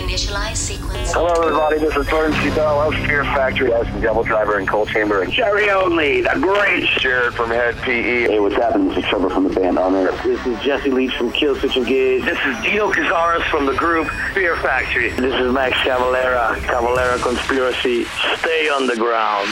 Initialize sequence. Hello, everybody. This is Burton C. Bell of Fear Factory. As the Devil Driver and Coal Chamber. And Jerry Only, the great Jared from Hed PE. Hey, what's happening? This is Trevor from the band Honor. This is Jesse Leach from Killswitch Engage. This is Dino Cazares from the group Fear Factory. This is Max Cavalera, Cavalera Conspiracy. Stay on the ground.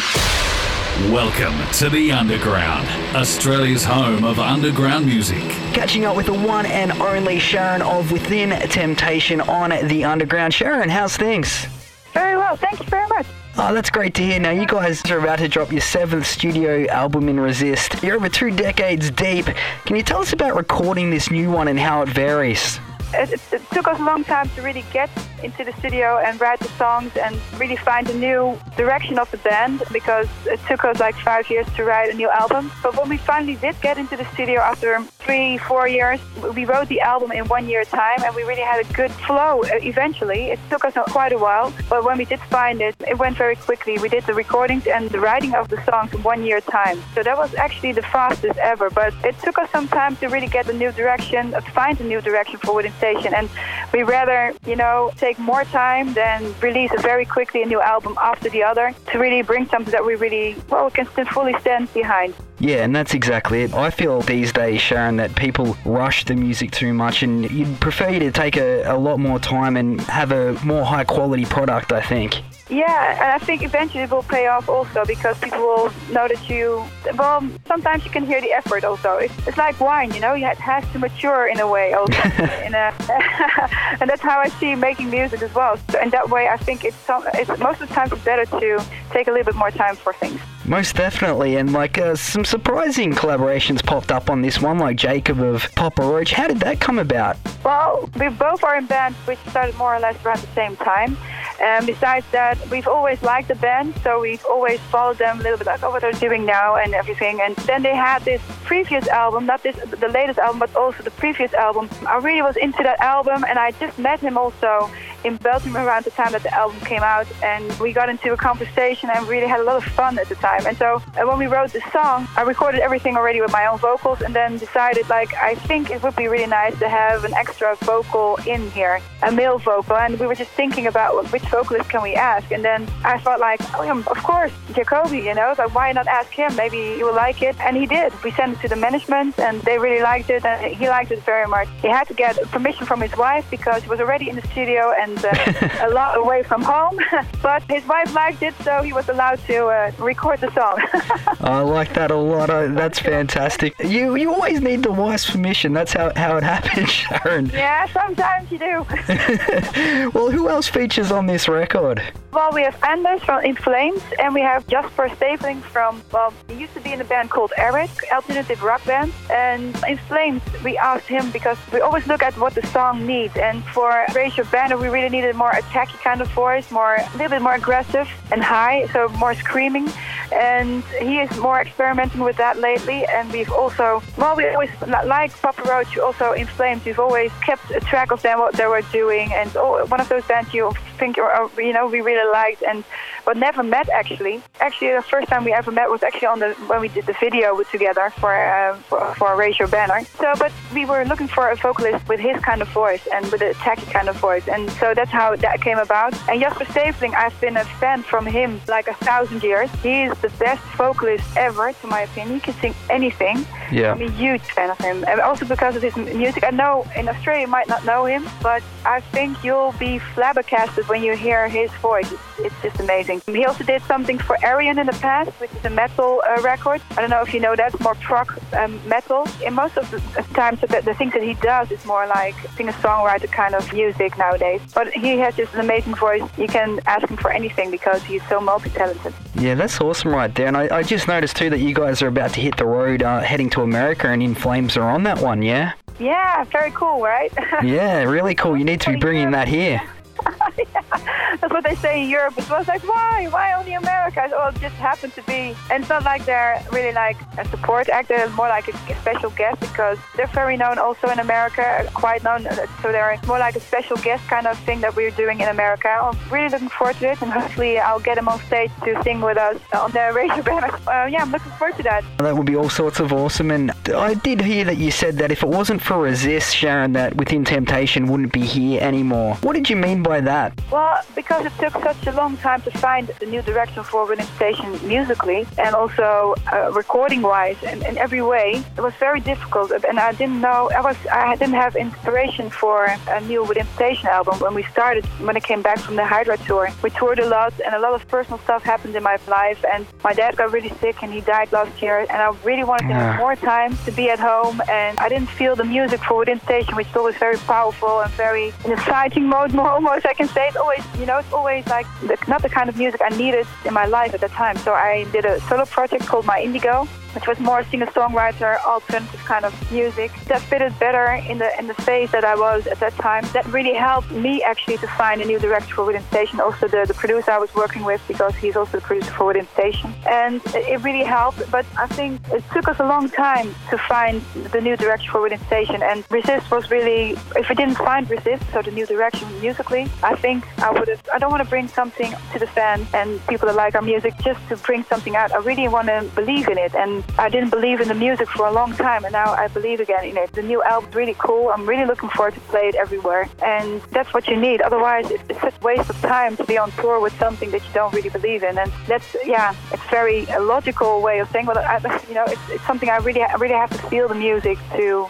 Welcome to the Underground, Australia's home of underground music. Catching up with the one and only Sharon of Within Temptation on the Underground. Sharon, how's things? Very well, thank you very much. Oh, that's great to hear. Now, you guys are about to drop your seventh studio album in Resist. You're over two decades deep. Can you tell us about recording this new one and how it varies? It, it, it, took us a long time to really get into the studio and write the songs and really find a new direction of the band because it took us like five years to write a new album. But when we finally did get into the studio after three, four years, we wrote the album in one year time and we really had a good flow uh, eventually. It took us quite a while, but when we did find it, it went very quickly. We did the recordings and the writing of the songs in one year time. So that was actually the fastest ever, but it took us some time to really get a new direction, uh, find a new direction for Within Temptation. And we rather, you know, take more time than release a very quickly a new album after the other to really bring something that we really, well, we can fully stand behind. Yeah, and that's exactly it. I feel these days, Sharon, that people rush the music too much, and you'd prefer you to take a, a lot more time and have a more high quality product, I think. Yeah, and I think eventually it will pay off also because people will know that you. Well, sometimes you can hear the effort also. It's, it's like wine, you know. It has to mature in a way also. in a, and that's how I see making music as well. So in that way, I think it's, some, it's most of the time it's better to take a little bit more time for things. Most definitely, and like uh, some surprising collaborations popped up on this one, like Jacoby of Papa Roach. How did that come about? Well, we both are in bands which started more or less around the same time. And besides that, we've always liked the band, so we've always followed them a little bit, like oh, what they're doing now and everything. And then they had this previous album, not this the latest album, but also the previous album. I really was into that album, and I just met him also in Belgium around the time that the album came out, and we got into a conversation and really had a lot of fun at the time. And so uh, when we wrote the song, I recorded everything already with my own vocals, and then decided like I think it would be really nice to have an extra vocal in here, a male vocal. And we were just thinking about which vocalist can we ask, and then I thought like, oh yeah, of course, Jacoby, you know, like why not ask him? Maybe he will like it, and he did. We sent it to the management, and they really liked it, and he liked it very much. He had to get permission from his wife because he was already in the studio and uh, a lot away from home. but his wife liked it, so he was allowed to uh, record the song. I like that a lot. That's fantastic. You you always need the wife's permission. That's how, how it happens, Sharon. Yeah, sometimes you do. well, who else features on this record? Well, we have Anders from In Flames, and we have Jasper Steverlinck from, well, he used to be in a band called Arid, alternative rock band. And In Flames, we asked him because we always look at what the song needs. And for Your Banner, we really needed more attacky kind of voice, more a little bit more aggressive and high, so more screaming. And he is more experimenting with that lately. And we've also, well, we always like Papa Roach, also In Flames. We've always kept a track of them, what they were doing, and oh, one of those bands you think, you know, we really liked, and but never met actually. Actually, the first time we ever met was actually on the when we did the video together for uh, for, for Raise Your Banner. So, but we were looking for a vocalist with his kind of voice and with a tacky kind of voice, and so that's how that came about. And Jasper Steverlinck, I've been a fan from him like a thousand years. He is the best vocalist ever, to my opinion. He can sing anything. Yeah. I'm a huge fan of him, and also because of his music. I know in Australia you might not know him, but I think you'll be flabbergasted when you hear his voice. It's, just amazing. He also did something for Ayreon in the past, which is a metal uh, record. I don't know if you know that, more prog um, metal. In most of the times, the, the things that he does is more like singer-songwriter kind of music nowadays. But he has just an amazing voice. You can ask him for anything because he's so multi-talented. Yeah, that's awesome right there. And I, I just noticed too that you guys are about to hit the road uh, heading to America and In Flames are on that one, yeah? Yeah, very cool, right? yeah, really cool. You need to be bringing that here. That's what they say in Europe. It was like, why? Why only America? I said, well, it just happened to be. And it's not like they're really like a support act. They're more like a, special guest because they're very known also in America, quite known. So they're more like a special guest kind of thing that we're doing in America. I'm really looking forward to it, and hopefully I'll get them on stage to sing with us on the radio band. Uh, yeah, I'm looking forward to that. That would be all sorts of awesome. And I did hear that you said that if it wasn't for Resist, Sharon, that Within Temptation wouldn't be here anymore. What did you mean by that? Well, because it took such a long time to find the new direction for Within Temptation musically and also uh, recording-wise and in every way, it was very difficult. And I didn't know, I was, I didn't have inspiration for a new Within Temptation album when we started. When I came back from the Hydra tour, we toured a lot, and a lot of personal stuff happened in my life. And my dad got really sick, and he died last year. And I really wanted to have Yeah. more time to be at home, and I didn't feel the music for Within Temptation, which is always very powerful and very in a fighting mode, more almost I can say. It's always, you know, it's always like not the kind of music I needed in my life at the time. So I did a solo project called My Indigo, which was more singer-songwriter, alternative kind of music that fitted better in the in the phase that I was at that time. That really helped me actually to find a new director for Within Temptation. Also the, the producer I was working with because he's also the producer for Within Temptation, and it really helped. But I think it took us a long time to find the new direction for Within Temptation, and Resist was really. If we didn't find Resist, so the new direction musically, I think I would have. I don't want to bring something to the fans and people that like our music just to bring something out. I really want to believe in it, and I didn't believe in the music for a long time, and now I believe again in it. The new album's really cool. I'm really looking forward to play it everywhere, and that's what you need. Otherwise, it's, such a waste of time to be on tour with something that you don't really believe in, and that's yeah, it's very logical way of saying. Well, I, you know, it's, it's something I really, I really have to feel the music to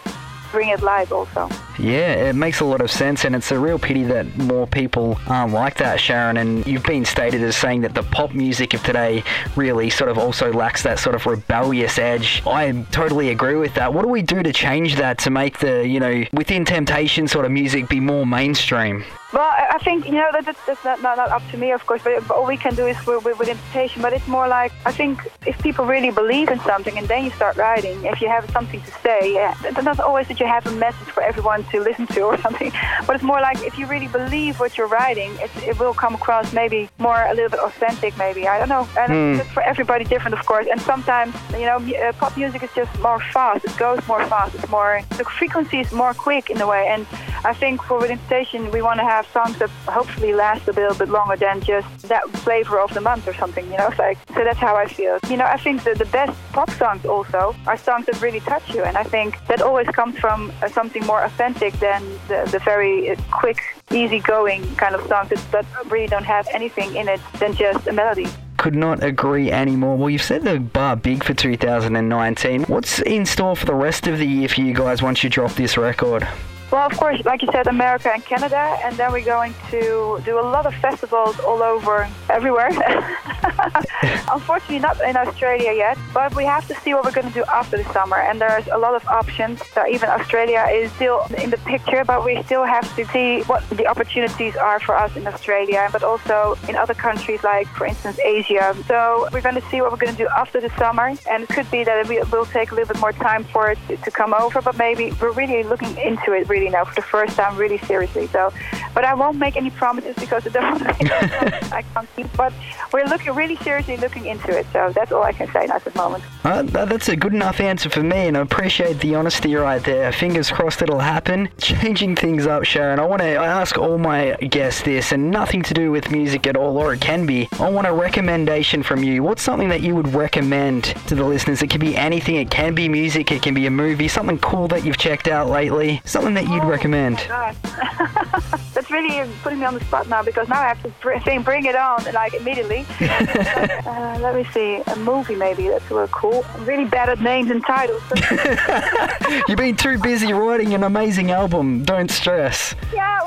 bring it live also. Yeah, it makes a lot of sense, and it's a real pity that more people aren't like that, Sharon. And you've been stated as saying that the pop music of today really sort of also lacks that sort of rebellious edge. I totally agree with that. What do we do to change that to make the, you know, within temptation sort of music be more mainstream? Well, I think you know that that's, that's not, not not up to me, of course. But, but all we can do is with, with, with invitation. But it's more like I think if people really believe in something, and then you start writing. If you have something to say, yeah, it's not always that you have a message for everyone to listen to or something. But it's more like if you really believe what you're writing, it, it will come across maybe more a little bit authentic. Maybe I don't know. And it's for everybody different, of course. And sometimes you know, uh, pop music is just more fast. It goes more fast. It's more the frequency is more quick in a way. And I think for Within Temptation, we want to have songs that hopefully last a little bit longer than just that flavor of the month or something, you know? Like, so that's how I feel. You know, I think that the best pop songs also are songs that really touch you. And I think that always comes from uh, something more authentic than the, the very uh, quick, easygoing kind of songs that, that really don't have anything in it than just a melody. Could not agree anymore. Well, you've set the bar big for 2019. What's in store for the rest of the year for you guys once you drop this record? Well, of course, like you said, America and Canada, and then we're going to do a lot of festivals all over, everywhere. Unfortunately, not in Australia yet, but we have to see what we're going to do after the summer. And there's a lot of options. So even Australia is still in the picture, but we still have to see what the opportunities are for us in Australia, but also in other countries like, for instance, Asia. So we're going to see what we're going to do after the summer, and it could be that it will take a little bit more time for it to, come over, but maybe we're really looking into it really now for the first time, really seriously. So, but I won't make any promises because I don't I can't keep. But we're looking really seriously looking into it. So that's all I can say at the moment. Uh, that's a good enough answer for me, and I appreciate the honesty right there. Fingers crossed it'll happen. Changing things up, Sharon, I want to ask all my guests this, and nothing to do with music at all, or it can be. I want a recommendation from you. What's something that you would recommend to the listeners? It can be anything, it can be music, it can be a movie, something cool that you've checked out lately, something that you'd recommend. That's really putting me on the spot now because now I have to br- bring it on like immediately. uh, let me see, a movie maybe that's real cool. I'm really bad at names and titles. You've been too busy writing an amazing album. Don't stress. yeah,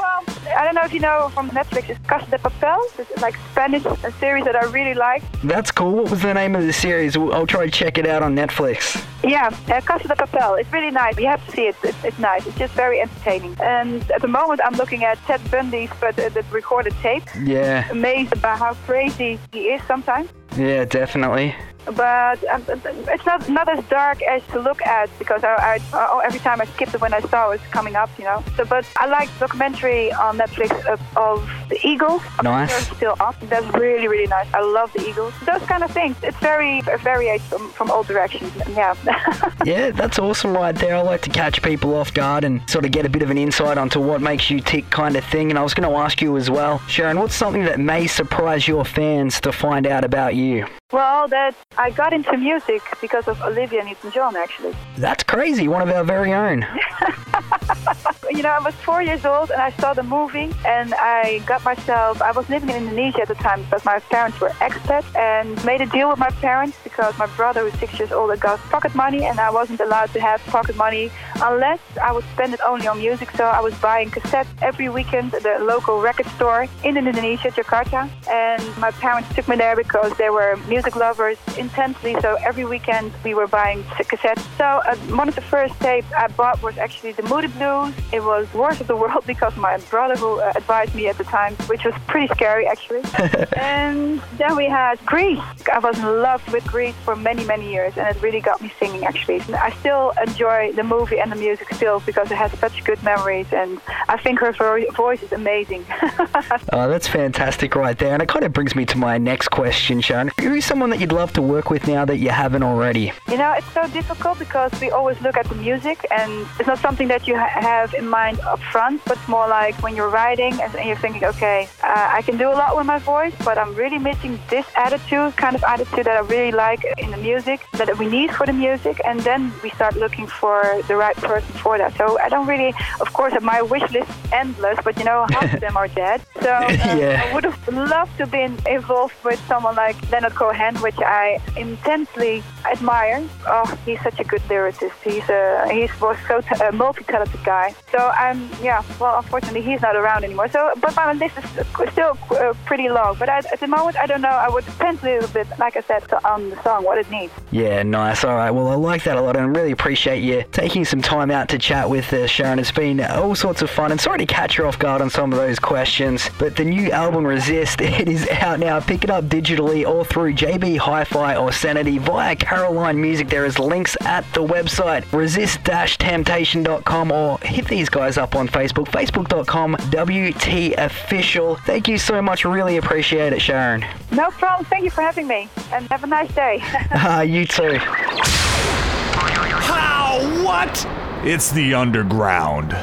I don't know if you know from Netflix, it's Casa de Papel. It's like Spanish a series that I really like. That's cool. What was the name of the series? I'll try to check it out on Netflix. Yeah, uh, Casa de Papel. It's really nice. You have to see it. It's, it's nice. It's just very entertaining. And at the moment, I'm looking at Ted Bundy's but uh, the recorded tape. Yeah, Amazed about how crazy he is sometimes. yeah, definitely. But um, it's not not as dark as to look at because I, I oh, every time I skipped it when I saw it was coming up, you know. So, but I like documentary on Netflix of, of the Eagles. Nice. They're still up. That's really really nice. I love the Eagles. Those kind of things. It's very varied from, from all directions. Yeah. yeah, that's awesome right there. I like to catch people off guard and sort of get a bit of an insight onto what makes you tick kind of thing. And I was going to ask you as well, Sharon, what's something that may surprise your fans to find out about you? Well, that I got into music because of Olivia Newton-John, actually. That's crazy. One of our very own. you know, I was four years old and I saw the movie and I got myself, I was living in Indonesia at the time because my parents were expats and made a deal with my parents because my brother was six years old and got pocket money and I wasn't allowed to have pocket money unless I would spend it only on music. So I was buying cassettes every weekend at the local record store in Indonesia, Jakarta. And my parents took me there because they were music lovers intensely. So every weekend we were buying cassettes. So uh, one of the first tapes I bought was actually the Moody Blues. It was Wars of the World because my brother who uh, advised me at the time, which was pretty scary actually. and then we had Grease. I was in love with Grease for many, many years and it really got me singing actually. I still enjoy the movie and the music still because it has such good memories and I think her voice is amazing. oh, that's fantastic right there. And it kind of brings me to my next question, Sharon. Who's someone that you'd love to work with now that you haven't already? You know, it's so difficult because we always look at the music and it's not something that you ha- have in mind up front, but it's more like when you're writing and you're thinking, okay, uh, I can do a lot with my voice, but I'm really missing this attitude, kind of attitude that I really like in the music, that we need for the music. And then we start looking for the right person for that. So I don't really, of course, my wish list is endless, but you know, half of them are dead. So uh, yeah. I would have loved to been involved with someone like Leonard Cohen which I intensely admire. Oh, he's such a good lyricist. He's a he's was so t- a multi-talented guy. So I'm yeah. Well, unfortunately, he's not around anymore. So, but my list is still uh, pretty long. But I, at the moment, I don't know. I would depend a little bit, like I said, on the song, what it needs. Yeah, nice. All right. Well, I like that a lot, and really appreciate you taking some time out to chat with uh, Sharon. It's been all sorts of fun, and sorry to catch her off guard on some of those questions. But the new album Resist, it is out now. Pick it up digitally or through JB Hi-Fi or Sanity via Caroline Music. There is links at the website resist-temptation.com or hit these guys up on Facebook, facebook.com WT Official. Thank you so much. Really appreciate it, Sharon. No problem. Thank you for having me and have a nice day. uh, you too. How? What? It's the underground.